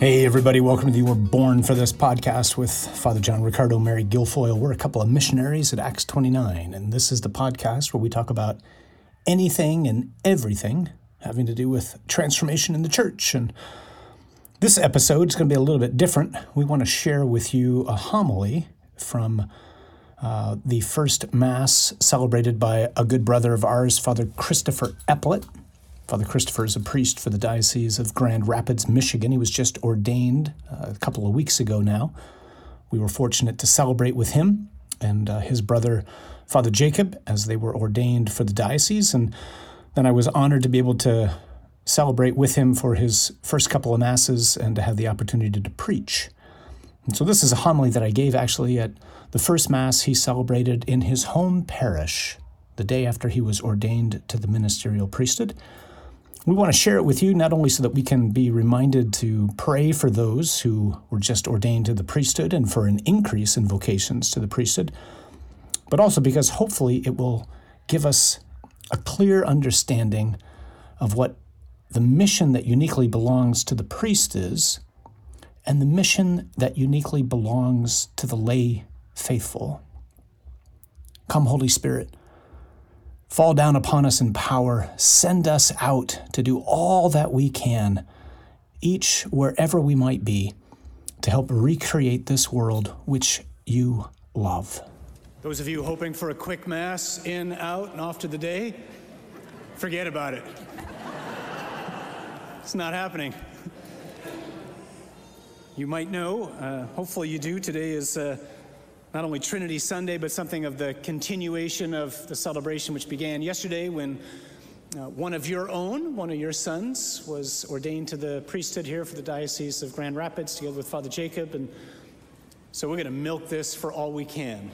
Hey, everybody, welcome to the You Were Born for This podcast with Father John Riccardo, Mary Guilfoyle. We're a couple of missionaries at Acts 29, and this is the podcast where we talk about anything and everything having to do with transformation in the church. And this episode is going to be a little bit different. We want to share with you a homily from uh, the first Mass celebrated by a good brother of ours, Father Christopher Epplett. Father Christopher is a priest for the Diocese of Grand Rapids, Michigan. He was just ordained uh, a couple of weeks ago now. We were fortunate to celebrate with him and uh, his brother, Father Jacob, as they were ordained for the diocese. And then I was honored to be able to celebrate with him for his first couple of Masses and to have the opportunity to preach. And so this is a homily that I gave actually at the first Mass he celebrated in his home parish the day after he was ordained to the ministerial priesthood. We want to share it with you not only so that we can be reminded to pray for those who were just ordained to the priesthood and for an increase in vocations to the priesthood, but also because hopefully it will give us a clear understanding of what the mission that uniquely belongs to the priest is and the mission that uniquely belongs to the lay faithful. Come, Holy Spirit Fall down upon us in power. Send us out to do all that we can, each wherever we might be, to help recreate this world which you love. Those of you hoping for a quick mass, in, out, and off to the day, forget about it. it's not happening. You might know, uh, hopefully you do, today is. Uh, not only Trinity Sunday, but something of the continuation of the celebration which began yesterday when uh, one of your own, one of your sons, was ordained to the priesthood here for the Diocese of Grand Rapids together with Father Jacob. And so we're going to milk this for all we can.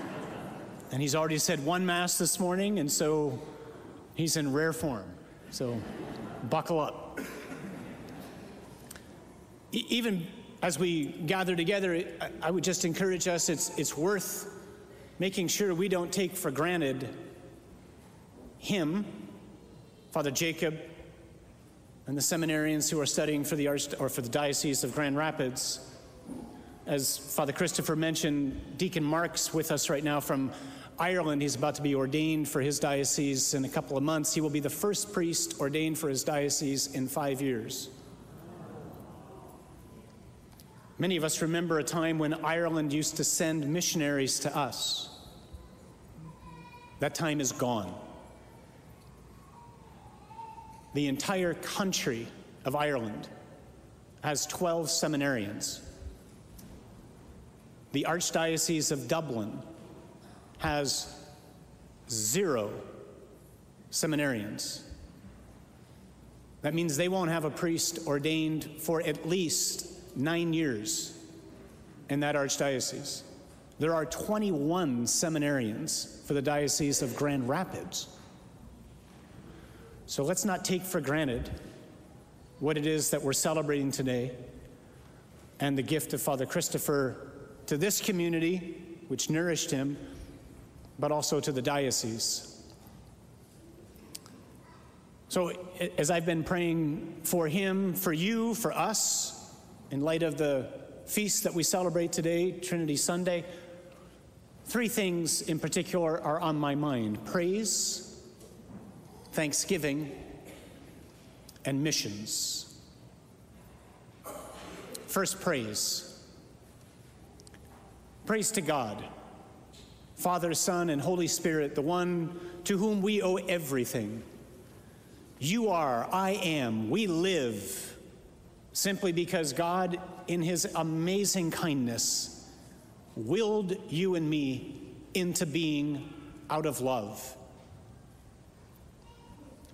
and he's already said one Mass this morning, and so he's in rare form. So buckle up. E- even as we gather together, I would just encourage us it's, it's worth making sure we don't take for granted him, Father Jacob, and the seminarians who are studying for the, Arch- or for the Diocese of Grand Rapids. As Father Christopher mentioned, Deacon Mark's with us right now from Ireland. He's about to be ordained for his diocese in a couple of months. He will be the first priest ordained for his diocese in five years. Many of us remember a time when Ireland used to send missionaries to us. That time is gone. The entire country of Ireland has 12 seminarians. The Archdiocese of Dublin has zero seminarians. That means they won't have a priest ordained for at least nine years in that archdiocese. There are 21 seminarians for the Diocese of Grand Rapids. So let's not take for granted what it is that we're celebrating today and the gift of Father Christopher to this community, which nourished him, but also to the diocese. So, as I've been praying for him, for you, for us, in light of the feast that we celebrate today, Trinity Sunday, three things in particular are on my mind praise, thanksgiving, and missions. First, praise. Praise to God, Father, Son, and Holy Spirit, the one to whom we owe everything. You are, I am, we live simply because God, in His amazing kindness, willed you and me into being out of love.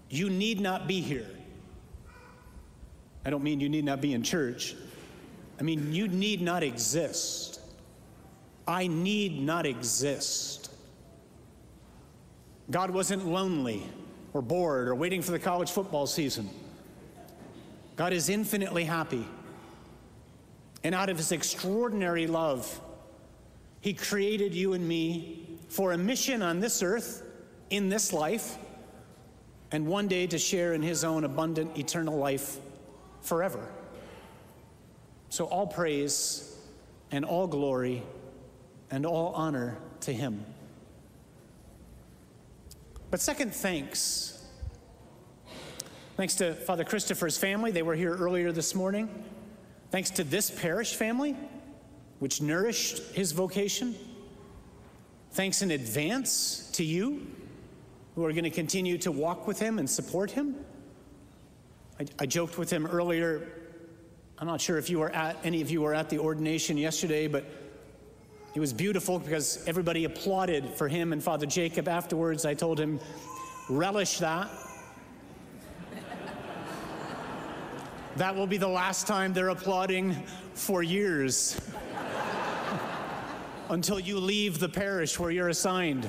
You need not be here. I don't mean you need not be in church. I mean, you need not exist. I need not exist. God wasn't lonely or bored or waiting for the college football season. God is infinitely happy. And out of his extraordinary love, he created you and me for a mission on this earth, in this life, and one day to share in his own abundant eternal life forever. So, all praise and all glory and all honor to him. But, second, thanks. Thanks to Father Christopher's family. They were here earlier this morning. Thanks to this parish family, which nourished his vocation. Thanks in advance to you, who are going to continue to walk with him and support him. I, I joked with him earlier. I'm not sure if you were at any of you were at the ordination yesterday, but it was beautiful because everybody applauded for him and Father Jacob afterwards. I told him, relish that. That will be the last time they're applauding for years until you leave the parish where you're assigned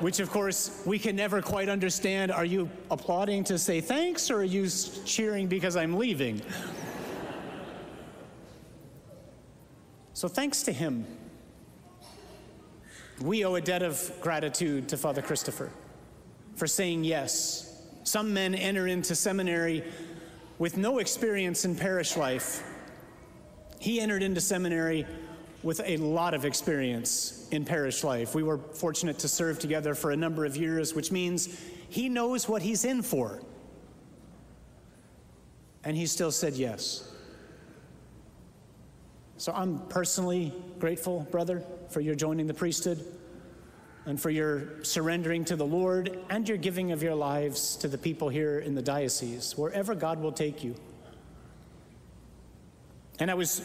which of course we can never quite understand. Are you applauding to say thanks or are you cheering because I'm leaving? so thanks to him. We owe a debt of gratitude to Father Christopher for saying yes. Some men enter into seminary with no experience in parish life. He entered into seminary with a lot of experience in parish life. We were fortunate to serve together for a number of years, which means he knows what he's in for. And he still said yes. So I'm personally grateful, brother, for your joining the priesthood and for your surrendering to the Lord and your giving of your lives to the people here in the diocese, wherever God will take you. And I was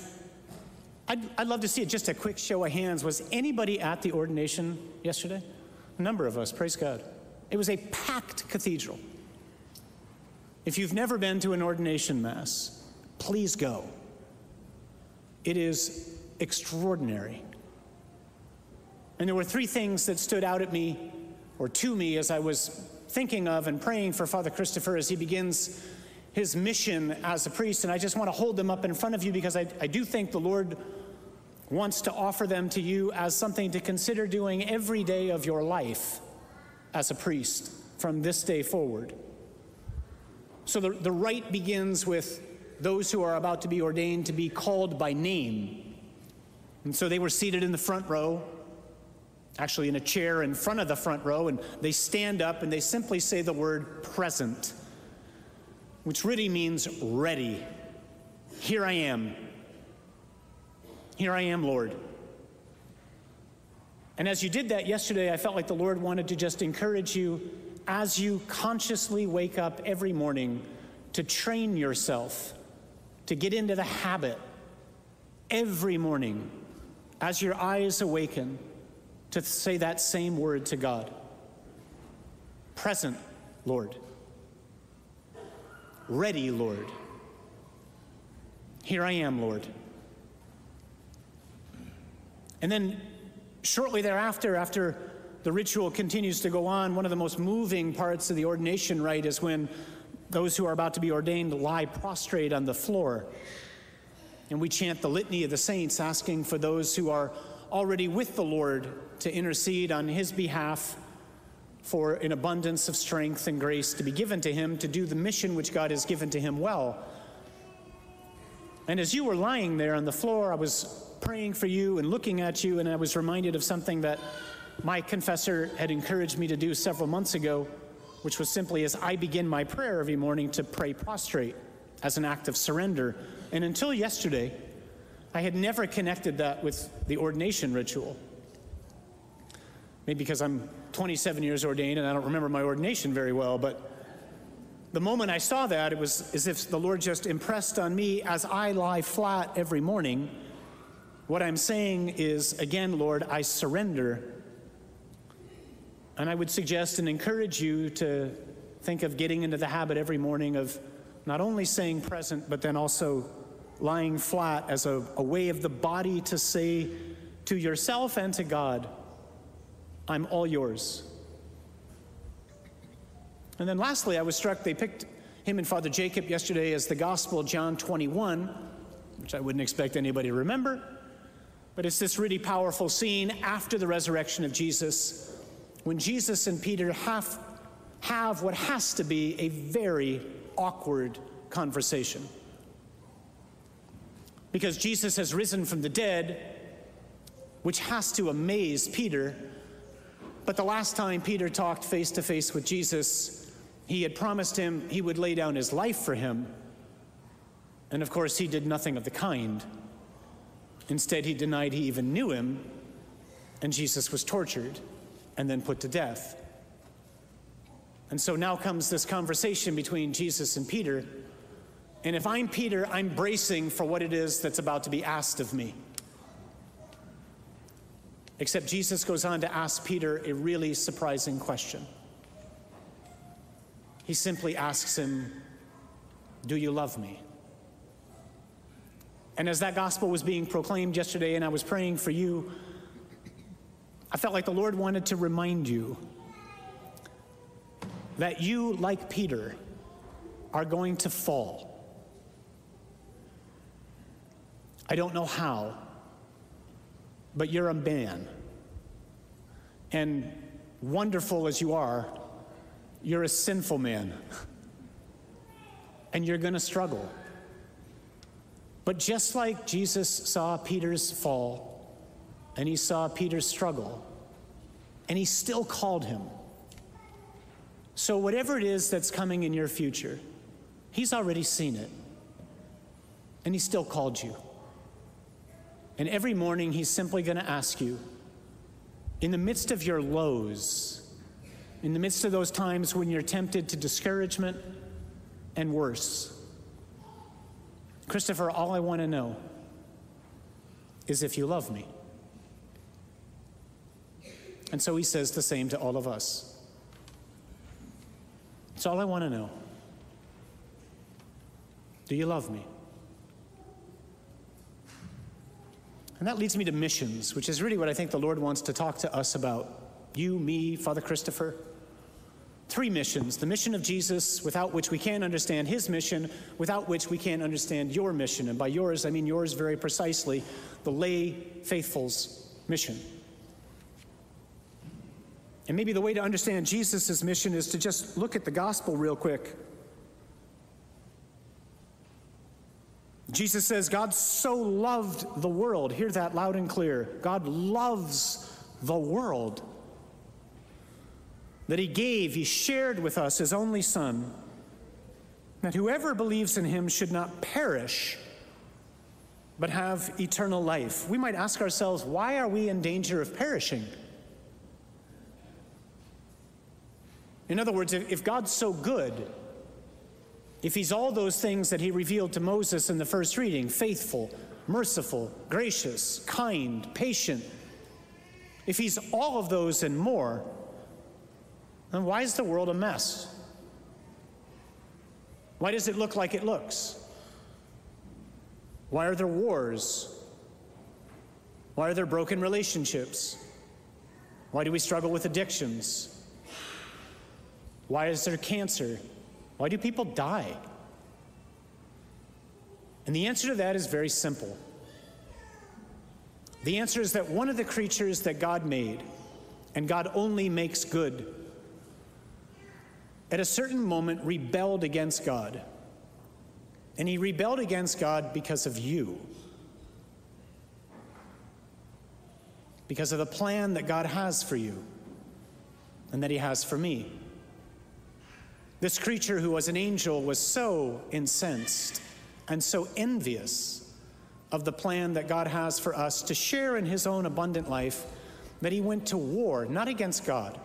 I'd, I'd love to see it. Just a quick show of hands. Was anybody at the ordination yesterday? A number of us, praise God. It was a packed cathedral. If you've never been to an ordination mass, please go. It is extraordinary. And there were three things that stood out at me, or to me, as I was thinking of and praying for Father Christopher as he begins his mission as a priest. And I just want to hold them up in front of you because I, I do think the Lord wants to offer them to you as something to consider doing every day of your life as a priest from this day forward. So the, the rite begins with those who are about to be ordained to be called by name. And so they were seated in the front row, actually in a chair in front of the front row, and they stand up and they simply say the word present which really means ready. Here I am. Here I am, Lord. And as you did that yesterday, I felt like the Lord wanted to just encourage you as you consciously wake up every morning to train yourself to get into the habit every morning as your eyes awaken to say that same word to God. Present, Lord. Ready, Lord. Here I am, Lord. And then shortly thereafter, after the ritual continues to go on, one of the most moving parts of the ordination rite is when those who are about to be ordained lie prostrate on the floor. And we chant the litany of the saints, asking for those who are already with the Lord to intercede on his behalf for an abundance of strength and grace to be given to him to do the mission which God has given to him well. And as you were lying there on the floor, I was praying for you and looking at you, and I was reminded of something that my confessor had encouraged me to do several months ago, which was simply as I begin my prayer every morning to pray prostrate as an act of surrender. And until yesterday, I had never connected that with the ordination ritual. Maybe because I'm 27 years ordained and I don't remember my ordination very well, but the moment I saw that, it was as if the Lord just impressed on me as I lie flat every morning. What I'm saying is, again, Lord, I surrender. And I would suggest and encourage you to think of getting into the habit every morning of not only saying present, but then also lying flat as a, a way of the body to say to yourself and to God, I'm all yours. And then lastly, I was struck they picked him and Father Jacob yesterday as the Gospel, John 21, which I wouldn't expect anybody to remember. But it's this really powerful scene after the resurrection of Jesus when Jesus and Peter have, have what has to be a very awkward conversation. Because Jesus has risen from the dead, which has to amaze Peter. But the last time Peter talked face to face with Jesus, he had promised him he would lay down his life for him. And of course, he did nothing of the kind. Instead, he denied he even knew him, and Jesus was tortured and then put to death. And so now comes this conversation between Jesus and Peter. And if I'm Peter, I'm bracing for what it is that's about to be asked of me. Except Jesus goes on to ask Peter a really surprising question. He simply asks him, Do you love me? And as that gospel was being proclaimed yesterday, and I was praying for you, I felt like the Lord wanted to remind you that you, like Peter, are going to fall. I don't know how, but you're a man. And wonderful as you are, you're a sinful man. and you're going to struggle. But just like Jesus saw Peter's fall, and he saw Peter's struggle, and he still called him. So, whatever it is that's coming in your future, he's already seen it, and he still called you. And every morning, he's simply going to ask you, in the midst of your lows, in the midst of those times when you're tempted to discouragement and worse, Christopher, all I want to know is if you love me. And so he says the same to all of us. It's all I want to know. Do you love me? And that leads me to missions, which is really what I think the Lord wants to talk to us about. You, me, Father Christopher. Three missions the mission of Jesus, without which we can't understand his mission, without which we can't understand your mission. And by yours, I mean yours very precisely, the lay faithful's mission. And maybe the way to understand Jesus' mission is to just look at the gospel real quick. Jesus says, God so loved the world. Hear that loud and clear. God loves the world. That he gave, he shared with us his only Son. That whoever believes in him should not perish, but have eternal life. We might ask ourselves, why are we in danger of perishing? In other words, if God's so good, if he's all those things that he revealed to Moses in the first reading faithful, merciful, gracious, kind, patient if he's all of those and more, then why is the world a mess? Why does it look like it looks? Why are there wars? Why are there broken relationships? Why do we struggle with addictions? Why is there cancer? Why do people die? And the answer to that is very simple. The answer is that one of the creatures that God made, and God only makes good, at a certain moment rebelled against God. And he rebelled against God because of you. Because of the plan that God has for you and that he has for me. This creature who was an angel was so incensed and so envious of the plan that God has for us to share in his own abundant life that he went to war, not against God,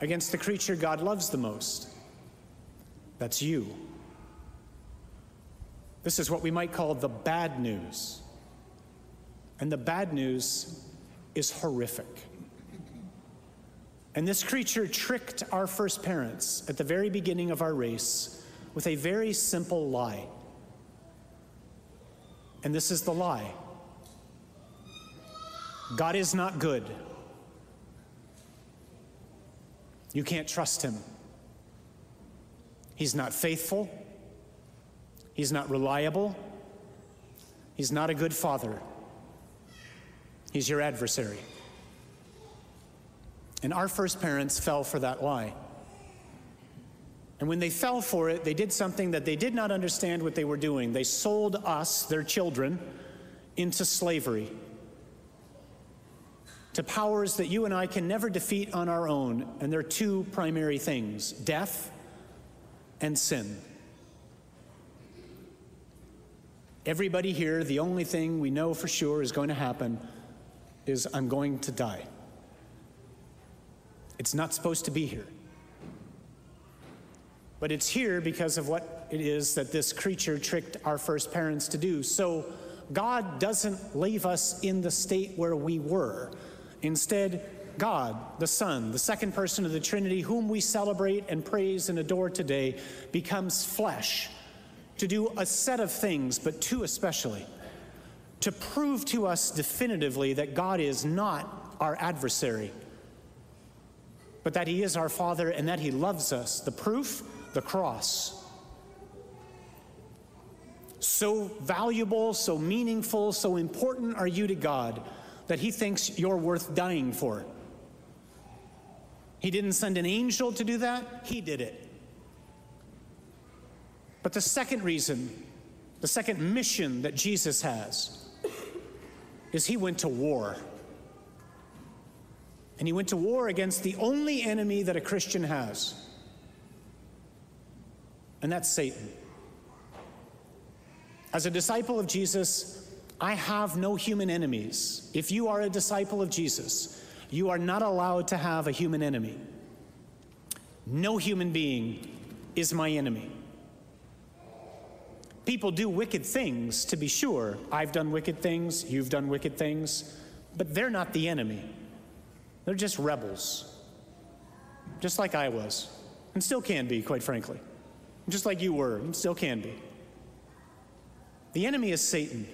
against the creature God loves the most. That's you. This is what we might call the bad news. And the bad news is horrific. And this creature tricked our first parents at the very beginning of our race with a very simple lie. And this is the lie God is not good. You can't trust him. He's not faithful. He's not reliable. He's not a good father. He's your adversary. And our first parents fell for that lie. And when they fell for it, they did something that they did not understand what they were doing. They sold us, their children, into slavery to powers that you and I can never defeat on our own. And there are two primary things death and sin. Everybody here, the only thing we know for sure is going to happen is I'm going to die. It's not supposed to be here. But it's here because of what it is that this creature tricked our first parents to do. So God doesn't leave us in the state where we were. Instead, God, the Son, the second person of the Trinity, whom we celebrate and praise and adore today, becomes flesh to do a set of things, but two especially to prove to us definitively that God is not our adversary, but that He is our Father and that He loves us. The proof the cross. So valuable, so meaningful, so important are you to God that He thinks you're worth dying for. He didn't send an angel to do that, He did it. But the second reason, the second mission that Jesus has, is He went to war. And He went to war against the only enemy that a Christian has and that's Satan. As a disciple of Jesus, I have no human enemies. If you are a disciple of Jesus, you are not allowed to have a human enemy. No human being is my enemy. People do wicked things, to be sure. I've done wicked things, you've done wicked things, but they're not the enemy. They're just rebels, just like I was, and still can be, quite frankly just like you were, and still can be. The enemy is Satan.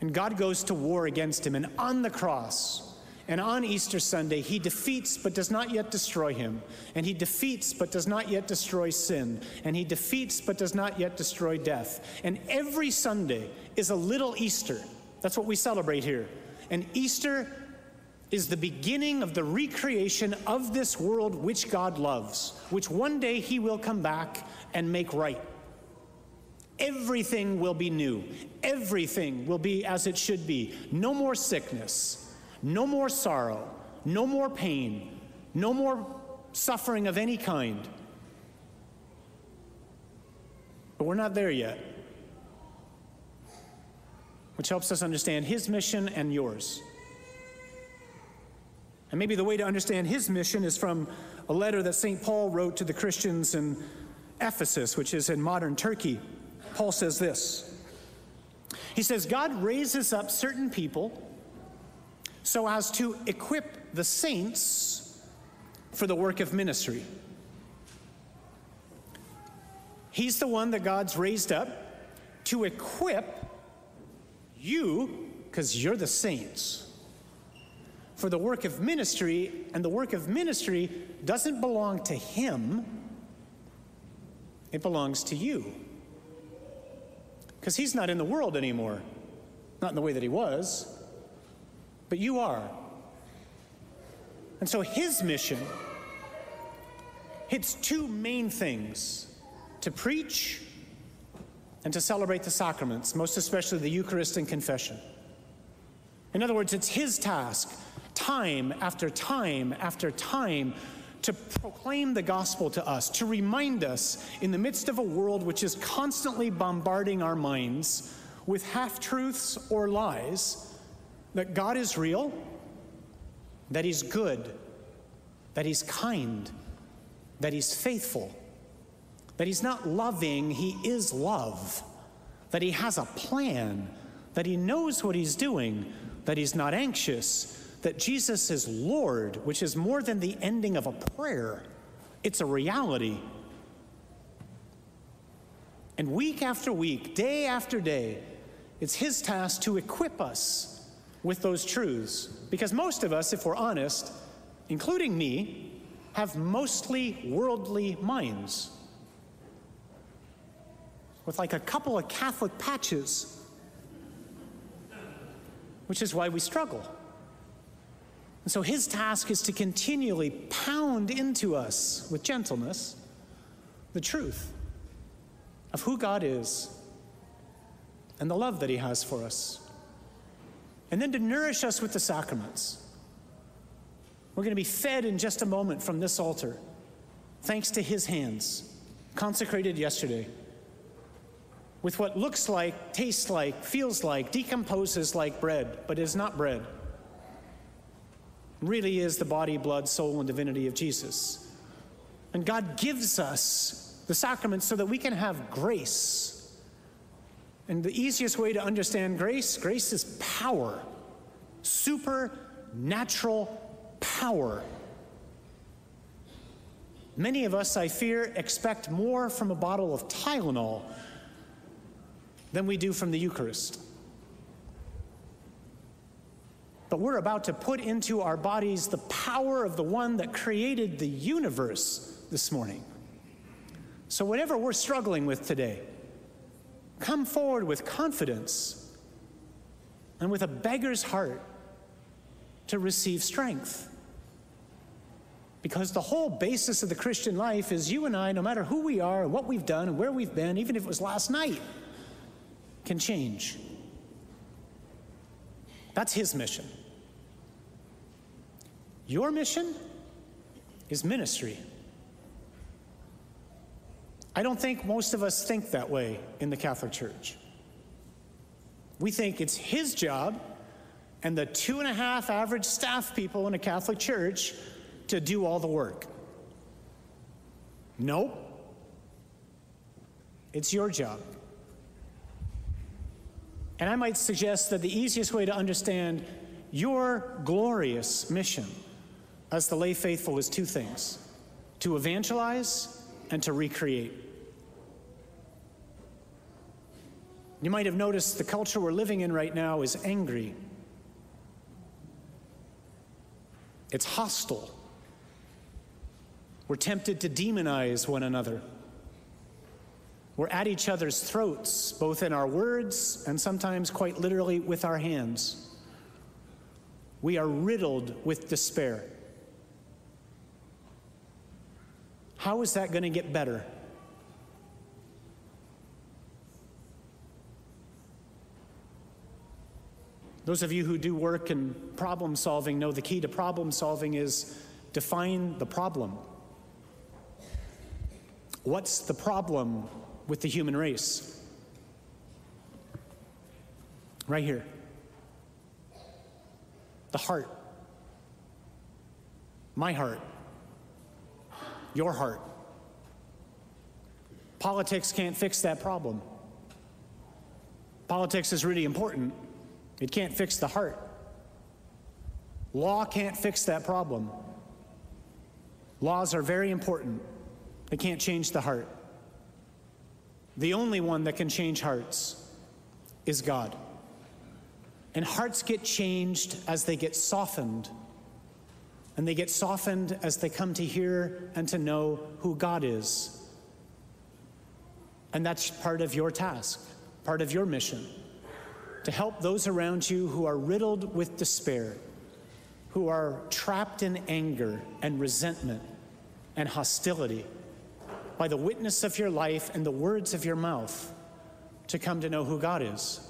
And God goes to war against him. And on the cross, and on Easter Sunday, he defeats but does not yet destroy him. And he defeats but does not yet destroy sin. And he defeats but does not yet destroy death. And every Sunday is a little Easter. That's what we celebrate here. And Easter is the beginning of the recreation of this world which God loves, which one day He will come back and make right. Everything will be new. Everything will be as it should be. No more sickness, no more sorrow, no more pain, no more suffering of any kind. But we're not there yet, which helps us understand His mission and yours. And maybe the way to understand his mission is from a letter that St. Paul wrote to the Christians in Ephesus, which is in modern Turkey. Paul says this He says, God raises up certain people so as to equip the saints for the work of ministry. He's the one that God's raised up to equip you, because you're the saints for the work of ministry, and the work of ministry doesn't belong to him, it belongs to you. Because he's not in the world anymore, not in the way that he was, but you are. And so his mission hits two main things to preach and to celebrate the sacraments, most especially the Eucharist and confession. In other words, it's his task time after time after time to proclaim the gospel to us, to remind us in the midst of a world which is constantly bombarding our minds with half truths or lies that God is real, that He's good, that He's kind, that He's faithful, that He's not loving, He is love, that He has a plan, that He knows what He's doing, that He's not anxious that Jesus is Lord, which is more than the ending of a prayer, it's a reality. And week after week, day after day, it's His task to equip us with those truths. Because most of us, if we're honest, including me, have mostly worldly minds. With like a couple of Catholic patches, which is why we struggle. And so his task is to continually pound into us with gentleness the truth of who God is and the love that He has for us. And then to nourish us with the sacraments. We're going to be fed in just a moment from this altar, thanks to His hands, consecrated yesterday, with what looks like, tastes like, feels like, decomposes like bread, but is not bread. Really is the body, blood, soul, and divinity of Jesus. And God gives us the sacraments so that we can have grace and the easiest way to understand grace grace is power, supernatural power. Many of us, I fear, expect more from a bottle of Tylenol than we do from the Eucharist. But we're about to put into our bodies the power of the one that created the universe this morning. So, whatever we're struggling with today, Come forward with confidence and with a beggar's heart to receive strength. Because the whole basis of the Christian life is you and I, no matter who we are and what we've done and where we've been, even if it was last night, can change. That's his mission. Your mission is ministry. I don't think most of us think that way in the Catholic Church. We think it's his job and the two and a half average staff people in a Catholic church to do all the work. Nope. It's your job. And I might suggest that the easiest way to understand your glorious mission as the lay faithful is two things to evangelize and to recreate. You might have noticed the culture we're living in right now is angry. It's hostile. We're tempted to demonize one another. We're at each other's throats, both in our words and sometimes quite literally with our hands. We are riddled with despair. How is that going to get better? Those of you who do work in problem solving know the key to problem solving is define the problem. What's the problem with the human race? Right here. The heart. My heart your heart. Politics can't fix that problem. Politics is really important, it can't fix the heart. Law can't fix that problem. Laws are very important, they can't change the heart. The only one that can change hearts is God. And hearts get changed as they get softened and they get softened as they come to hear and to know who God is. And that's part of your task, part of your mission, to help those around you who are riddled with despair, who are trapped in anger and resentment and hostility by the witness of your life and the words of your mouth to come to know who God is.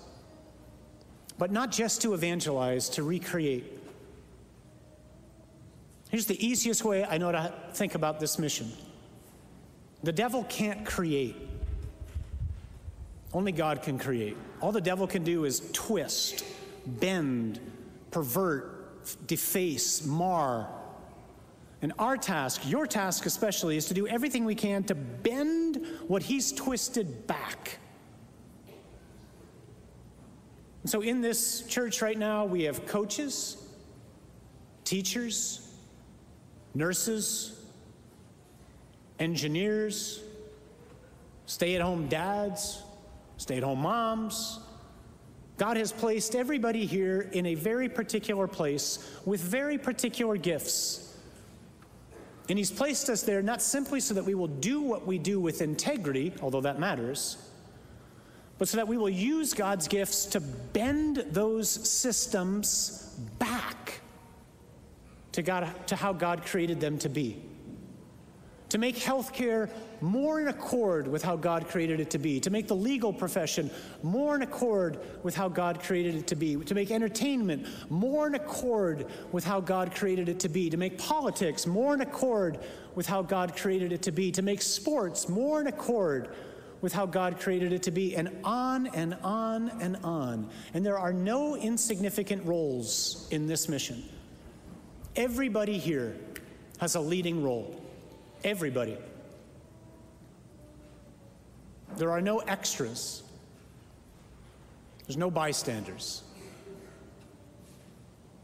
But not just to evangelize, to recreate Here's the easiest way I know to think about this mission the devil can't create, only God can create. All the devil can do is twist, bend, pervert, deface, mar. And our task, your task especially, is to do everything we can to bend what he's twisted back. And so in this church right now, we have coaches, teachers, nurses, engineers, stay at home dads, stay at home moms. God has placed everybody here in a very particular place with very particular gifts. And He's placed us there not simply so that we will do what we do with integrity, although that matters, but so that we will use God's gifts to bend those systems back to, God, to how God created them to be. to make healthcare more in accord with how God created it to be, to make the legal profession more in accord with how God created it to be, to make entertainment more in accord with how God created it to be, to make politics more in accord with how God created it to be, to make sports more in accord with how God created it to be, and on and on and on. And there are no insignificant roles in this mission. Everybody here has a leading role. Everybody. There are no extras. There's no bystanders.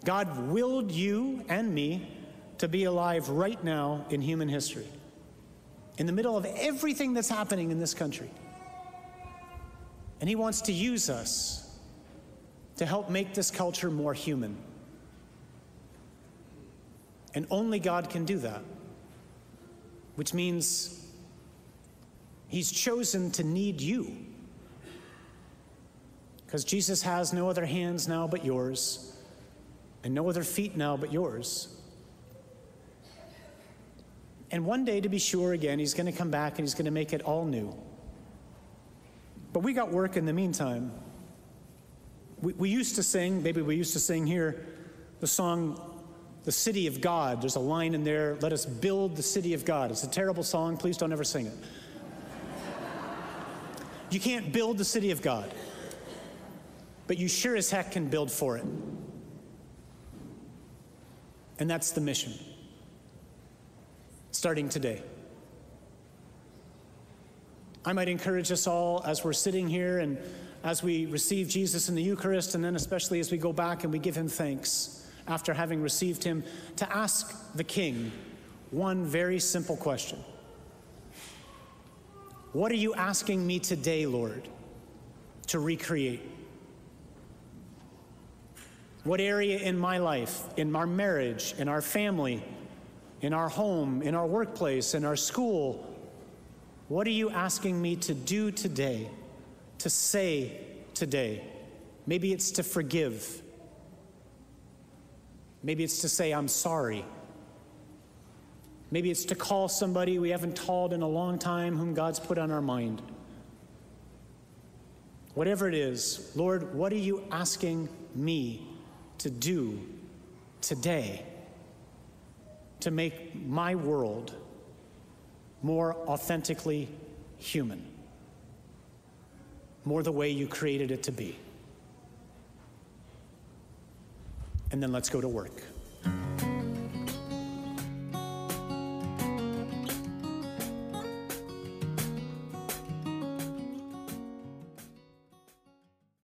God willed you and me to be alive right now in human history, in the middle of everything that's happening in this country. And He wants to use us to help make this culture more human. And only God can do that which means he's chosen to need you. Because Jesus has no other hands now but yours, and no other feet now but yours. And one day, to be sure, again, he's going to come back and he's going to make it all new. But we got work in the meantime. We, we used to sing, maybe we used to sing here, the song the city of God. There's a line in there, let us build the city of God. It's a terrible song. Please don't ever sing it. You can't build the city of God, but you sure as heck can build for it. And that's the mission, starting today. I might encourage us all as we're sitting here and as we receive Jesus in the Eucharist, and then especially as we go back and we give him thanks after having received him, to ask the king one very simple question What are you asking me today, Lord, to recreate? What area in my life, in our marriage, in our family, in our home, in our workplace, in our school, what are you asking me to do today, to say today? Maybe it's to forgive. Maybe it's to say, I'm sorry. Maybe it's to call somebody we haven't called in a long time whom God's put on our mind. Whatever it is, Lord, what are you asking me to do today to make my world more authentically human? More the way you created it to be? and then let's go to work.